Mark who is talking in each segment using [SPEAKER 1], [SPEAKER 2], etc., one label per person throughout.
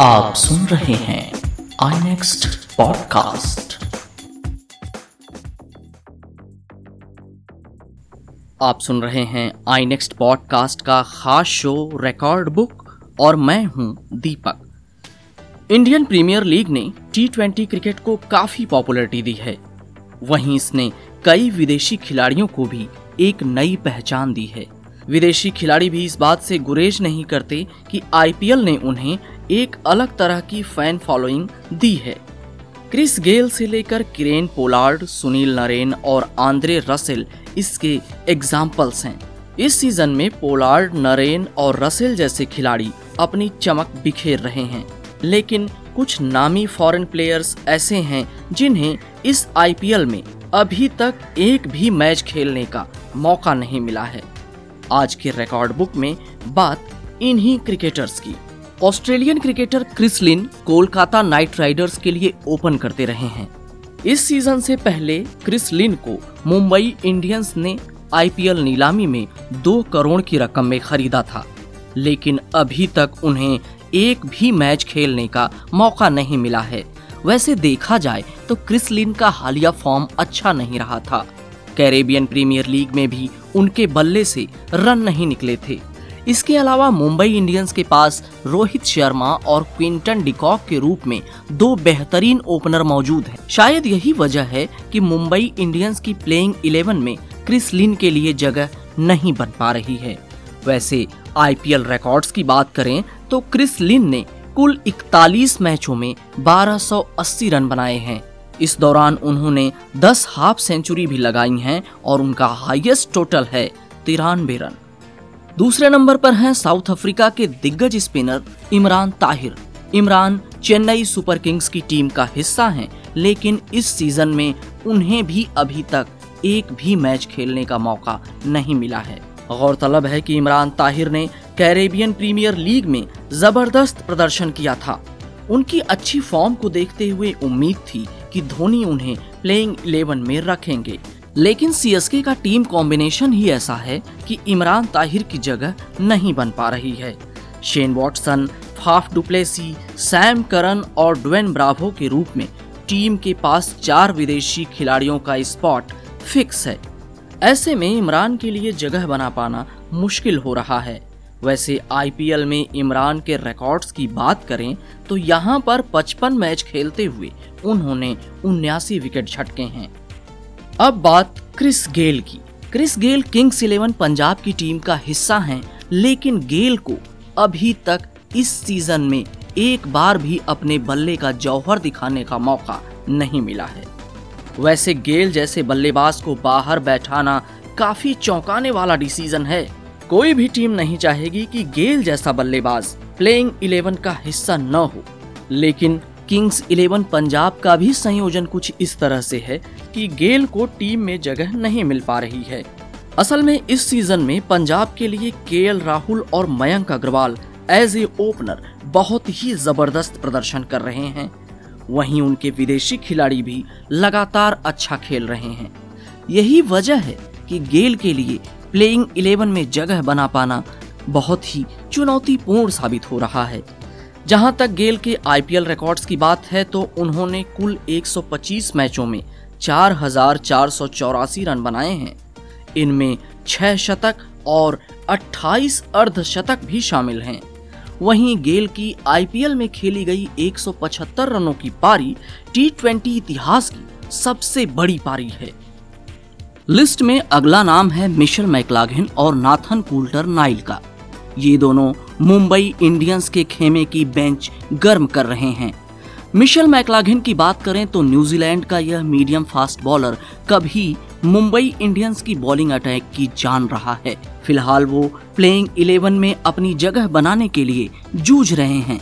[SPEAKER 1] आप सुन रहे हैं आई नेक्स्ट पॉडकास्ट आप सुन रहे हैं आई नेक्स्ट पॉडकास्ट का खास शो रिकॉर्ड बुक और मैं हूँ दीपक। इंडियन प्रीमियर लीग ने टी ट्वेंटी क्रिकेट को काफ़ी पॉपुलरिटी दी है। वहीं इसने कई विदेशी खिलाड़ियों को भी एक नई पहचान दी है। विदेशी खिलाड़ी भी इस बात से गुरेज नहीं करते कि आईपीएल ने उन्हें एक अलग तरह की फ़ैन फॉलोइंग दी है। क्रिस गेल से लेकर किरेन पोलार्ड, सुनील नरेन और आंद्रे रसेल इसके एग्जाम्पल्स हैं। इस सीज़न में पोलार्ड, नरेन और रसेल जैसे खिलाड़ी अपनी चमक बिखेर रहे हैं। लेकिन कुछ नामी फॉरेन प्लेयर्स ऐसे हैं जिन्हें इस आईपीएल में अभी तक एक भी मैच खेलने का मौका नहीं मिला है। आज के रिकॉर्ड बुक में बात इन्हीं क्रिकेटर्स की। Australian cricketer Chris Lynn Kolkata Knight Riders के लिए ओपन करते रहे हैं। इस सीज़न से पहले क्रिस लिन को मुंबई इंडियंस ने आईपीएल नीलामी में दो करोड़ की रकम में खरीदा था। लेकिन अभी तक उन्हें एक भी मैच खेलने का मौका नहीं मिला है। वैसे देखा जाए तो क्रिस लिन का हालिया फॉर्म अच्छा नहीं रहा था। कैरेबियन प्रीमियर लीग में भी उनके बल्ले से रन नहीं निकले थे। इसके अलावा मुंबई इंडियंस के पास रोहित शर्मा और क्विंटन डिकॉक के रूप में दो बेहतरीन ओपनर मौजूद हैं। शायद यही वजह है कि मुंबई इंडियंस की प्लेइंग 11 में क्रिस लिन के लिए जगह नहीं बन पा रही है। वैसे आईपीएल रिकॉर्ड्स की बात करें तो क्रिस लिन ने कुल 41 मैचों में 1280 रन बनाए हैं। इस दौरान उन्होंने 10 हाफ़ सेंचुरी भी लगाई हैं और उनका हाईएस्ट टोटल है तिरानवे रन। दूसरे नंबर पर हैं साउथ अफ्रीका के दिग्गज spinner Imran Tahir. Imran Chennai Super Kings की टीम का हिस्सा हैं, लेकिन इस सीज़न में उन्हें भी अभी तक एक भी मैच खेलने का मौका नहीं मिला है। गौरतलब है कि इमरान ताहिर ने कैरेबियन प्रीमियर लीग में ज़बरदस्त प्रदर्शन किया था। उनकी अच्छी फॉर्म को देखते हुए उम्मीद थी कि धोनी उन्हें प्लेइंग इलेवन में रखेंगे। लेकिन सीएसके का टीम कॉम्बिनेशन ही ऐसा है कि इमरान ताहिर की जगह नहीं बन पा रही है। Shane Watson Faf du Plessis Sam Curran और ड्वेन ब्रावो के रूप में टीम के पास चार विदेशी खिलाड़ियों का स्पॉट फिक्स है। ऐसे में इमरान के लिए जगह बना पाना मुश्किल हो रहा है। वैसे आईपीएल में इमरान के रिकॉर्ड्स की बात करें तो यहाँ पर 55 मैच खेलते हुए उन्होंने उन्यासी विकेट झटके हैं। अब बात क्रिस गेल की। Chris Gayle Kings Eleven Punjab की टीम का हिस्सा हैं, लेकिन गेल को अभी तक इस सीज़न में एक बार भी अपने बल्ले का जौहर दिखाने का मौका नहीं मिला है। वैसे गेल जैसे बल्लेबाज को बाहर बैठाना काफ़ी चौंकाने वाला डिसीज़न है। कोई भी टीम नहीं चाहेगी कि गेल जैसा बल्लेबाज प्लेइंग इलेवन का हिस्सा न हो। लेकिन किंग्स इलेवन पंजाब का भी संयोजन कुछ इस तरह से है कि गेल को टीम में जगह नहीं मिल पा रही है। असल में इस सीज़न में पंजाब के लिए के राहुल और Mayank Agarwal as a opener बहुत ही ज़बरदस्त प्रदर्शन कर रहे हैं। वहीं उनके विदेशी खिलाड़ी भी लगातार अच्छा खेल रहे हैं। यही वजह है कि गेल के लिए प्लेइंग इलेवन में जगह बना पाना बहुत ही चुनौतीपूर्ण साबित हो रहा है। जहाँ तक गेल के आईपीएल रिकॉर्ड्स की बात है तो उन्होंने कुल 125 मैचों में चार हज़ार चार सौ चौरासी रन बनाए हैं। इनमें छह शतक और 28 अर्धशतक भी शामिल हैं। वहीं गेल की आईपीएल में खेली गई 175 रनों की पारी टी इतिहास की सबसे बड़ी पारी है। लिस्ट में अगला नाम है मिशेल मैकलाघिन और नाथन कूल्टर नाइल का। ये दोनों मुंबई इंडियंस के खेमे की बेंच गर्म कर रहे हैं। मिशेल मैकलाघिन की बात करें तो न्यूजीलैंड का यह मीडियम फास्ट बॉलर कभी मुंबई इंडियंस की बॉलिंग अटैक की जान रहा है। फ़िलहाल वो प्लेइंग इलेवन में अपनी जगह बनाने के लिए जूझ रहे हैं।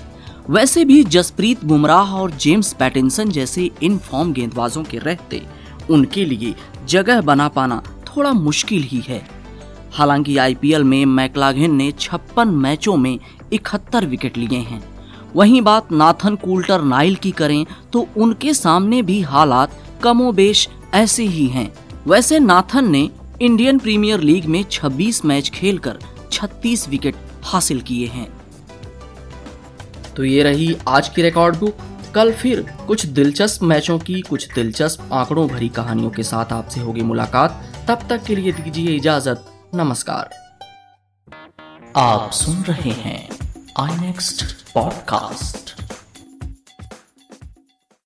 [SPEAKER 1] वैसे भी जसप्रीत बुमराह और जेम्स पैटिनसन जैसे इन फॉर्म गेंदबाजों के रहते उनके लिए जगह बना पाना थोड़ा मुश्किल ही है। हालाँकि आईपीएल में मैकलाघिन ने छप्पन मैचों में इकहत्तर विकेट लिए हैं। वहीं बात नाथन कूल्टर नाइल की करें तो उनके सामने भी हालात कमोबेश ऐसे ही हैं। वैसे नाथन ने इंडियन प्रीमियर लीग में 26 मैच खेलकर 36 विकेट हासिल किए हैं। तो ये रही आज की रिकॉर्ड बुक कल फिर कुछ दिलचस्प मैचों की, कुछ दिलचस्प आंकड़ों भरी कहानियों के साथ आपसे होगी मुलाकात। तब तक के लिए दीजिए इजाज़त। नमस्कार। आप सुन रहे हैं आई नेक्स्ट पॉडकास्ट